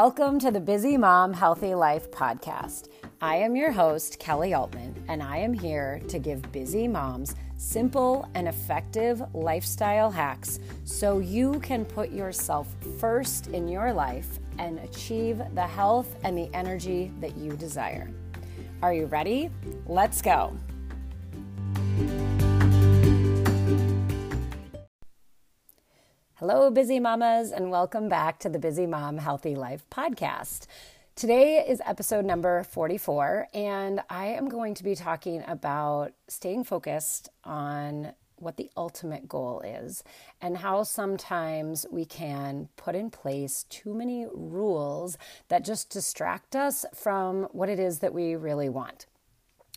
Welcome to the Busy Mom Healthy Life podcast. I am your host, Kelly Altman, and I am here to give busy moms simple and effective lifestyle hacks so you can put yourself first in your life and achieve the health and the energy that you desire. Are you ready? Let's go. Hello, busy mamas, and welcome back to the Busy Mom Healthy Life podcast. Today is episode number 44, and I am going to be talking about staying focused on what the ultimate goal is and how sometimes we can put in place too many rules that just distract us from what it is that we really want.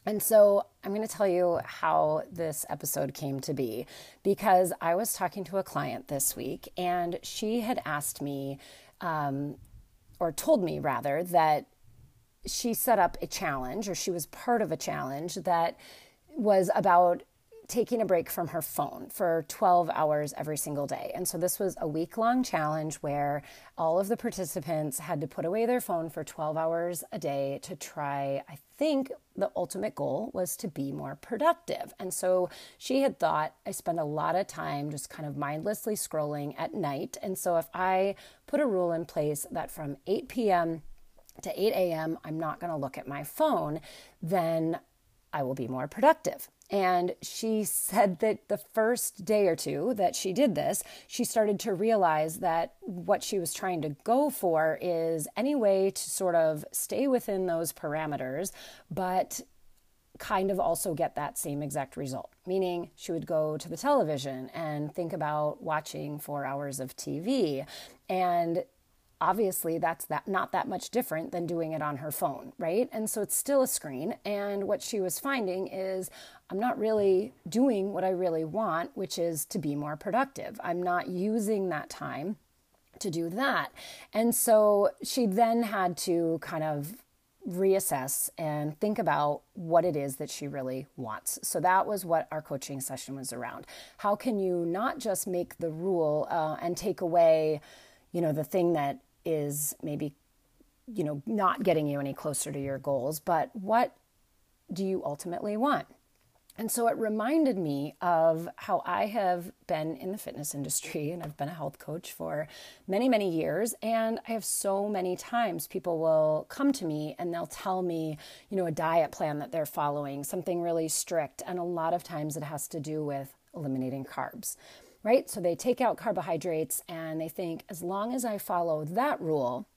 And so I'm going to tell you how this episode came to be because I was talking to a client this week and she had asked me, um, or told me rather, that she set up a challenge or she was part of a challenge that was about taking a break from her phone for 12 hours every single day. And so this was a week long challenge where all of the participants had to put away their phone for 12 hours a day to try, I think the ultimate goal was to be more productive. And so she had thought, I spend a lot of time just kind of mindlessly scrolling at night. And so if I put a rule in place that from 8 p.m. to 8 a.m., I'm not going to look at my phone, then I will be more productive. And she said that the first day or two that she did this, she started to realize that what she was trying to go for is any way to sort of stay within those parameters, but kind of also get that same exact result. Meaning, she would go to the television and think about watching four hours of TV. And obviously that's that not that much different than doing it on her phone right and so it's still a screen and what she was finding is i'm not really doing what i really want which is to be more productive i'm not using that time to do that and so she then had to kind of reassess and think about what it is that she really wants. So that was what our coaching session was around. How can you not just make the rule uh, and take away, you know, the thing that is maybe you know not getting you any closer to your goals but what do you ultimately want and so it reminded me of how I have been in the fitness industry and I've been a health coach for many, many years. And I have so many times people will come to me and they'll tell me, you know, a diet plan that they're following, something really strict. And a lot of times it has to do with eliminating carbs right? So they take out carbohydrates and they think, as long as I follow that rule,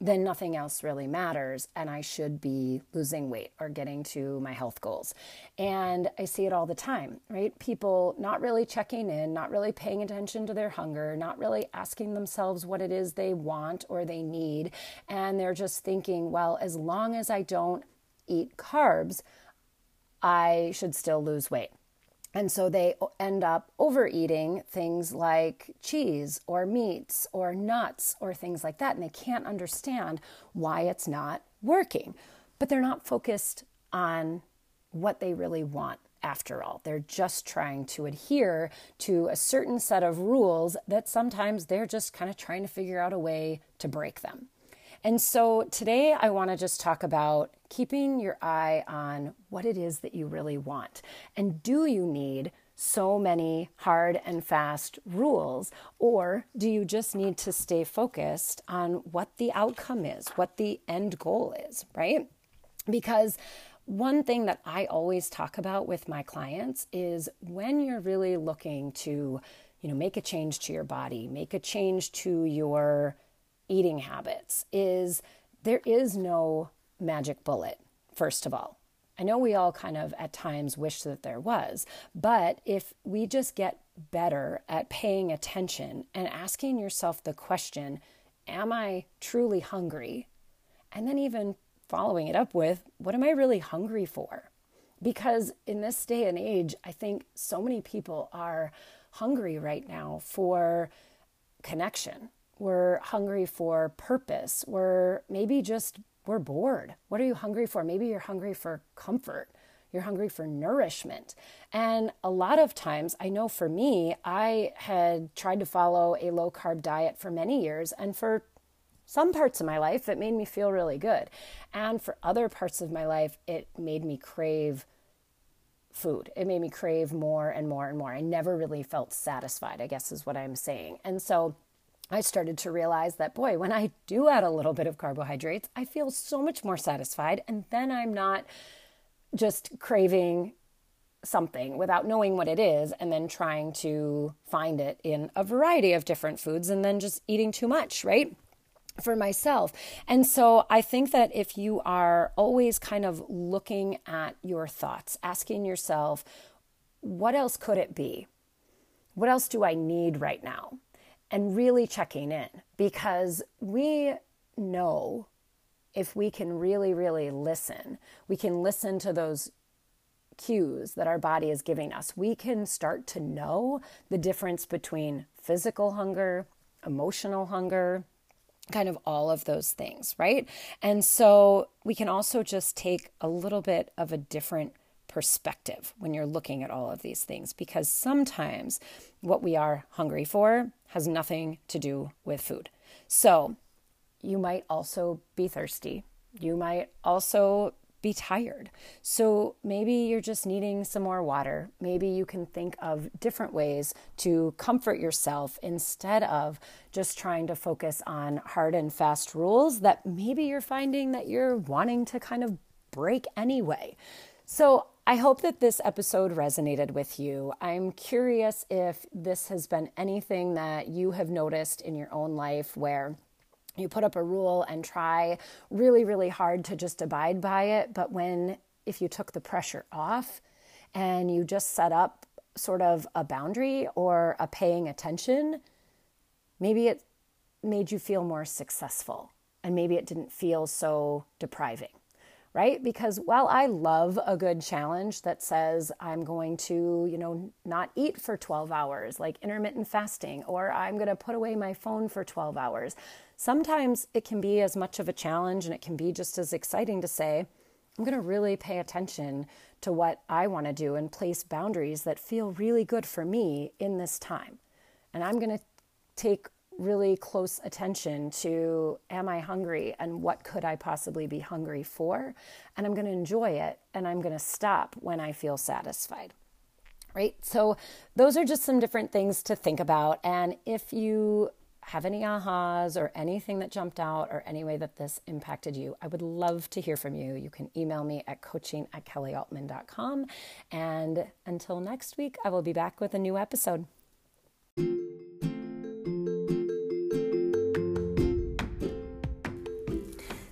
then nothing else really matters and I should be losing weight or getting to my health goals. And I see it all the time, right? People not really checking in, not really paying attention to their hunger, not really asking themselves what it is they want or they need. And they're just thinking, well, as long as I don't eat carbs, I should still lose weight. And so they end up overeating things like cheese or meats or nuts or things like that. And they can't understand why it's not working. But they're not focused on what they really want after all. They're just trying to adhere to a certain set of rules that sometimes they're just kind of trying to figure out a way to break them. And so today I want to just talk about keeping your eye on what it is that you really want. And do you need so many hard and fast rules? Or do you just need to stay focused on what the outcome is, what the end goal is, right? Because one thing that I always talk about with my clients is when you're really looking to, you know, make a change to your body, make a change to your eating habits is there is no magic bullet, first of all. I know we all kind of at times wish that there was, but if we just get better at paying attention and asking yourself the question, Am I truly hungry? And then even following it up with, What am I really hungry for? Because in this day and age, I think so many people are hungry right now for connection, we're hungry for purpose. We're maybe just we're bored. What are you hungry for? Maybe you're hungry for comfort. You're hungry for nourishment. And a lot of times, I know for me, I had tried to follow a low carb diet for many years. And for some parts of my life, it made me feel really good. And for other parts of my life, it made me crave food. It made me crave more and more and more. I never really felt satisfied, I guess is what I'm saying. And so I started to realize that, boy, when I do add a little bit of carbohydrates, I feel so much more satisfied. And then I'm not just craving something without knowing what it is and then trying to find it in a variety of different foods and then just eating too much, right? For myself. And so I think that if you are always kind of looking at your thoughts, asking yourself, what else could it be? What else do I need right now? And really checking in because we know if we can really, really listen, we can listen to those cues that our body is giving us, we can start to know the difference between physical hunger, emotional hunger, kind of all of those things, right? And so we can also just take a little bit of a different perspective when you're looking at all of these things because sometimes what we are hungry for has nothing to do with food. So you might also be thirsty. You might also be tired. So maybe you're just needing some more water. Maybe you can think of different ways to comfort yourself instead of just trying to focus on hard and fast rules that maybe you're finding that you're wanting to kind of break anyway. So I hope that this episode resonated with you. I'm curious if this has been anything that you have noticed in your own life where you put up a rule and try really, really hard to just abide by it. But when, if you took the pressure off and you just set up sort of a boundary or a paying attention, maybe it made you feel more successful and maybe it didn't feel so depriving right? Because while I love a good challenge that says I'm going to, you know, not eat for 12 hours, like intermittent fasting, or I'm going to put away my phone for 12 hours, sometimes it can be as much of a challenge and it can be just as exciting to say, I'm going to really pay attention to what I want to do and place boundaries that feel really good for me in this time. And I'm going to take really close attention to am I hungry and what could I possibly be hungry for? And I'm going to enjoy it and I'm going to stop when I feel satisfied. Right? So, those are just some different things to think about. And if you have any ahas or anything that jumped out or any way that this impacted you, I would love to hear from you. You can email me at coaching at kellyaltman.com. And until next week, I will be back with a new episode.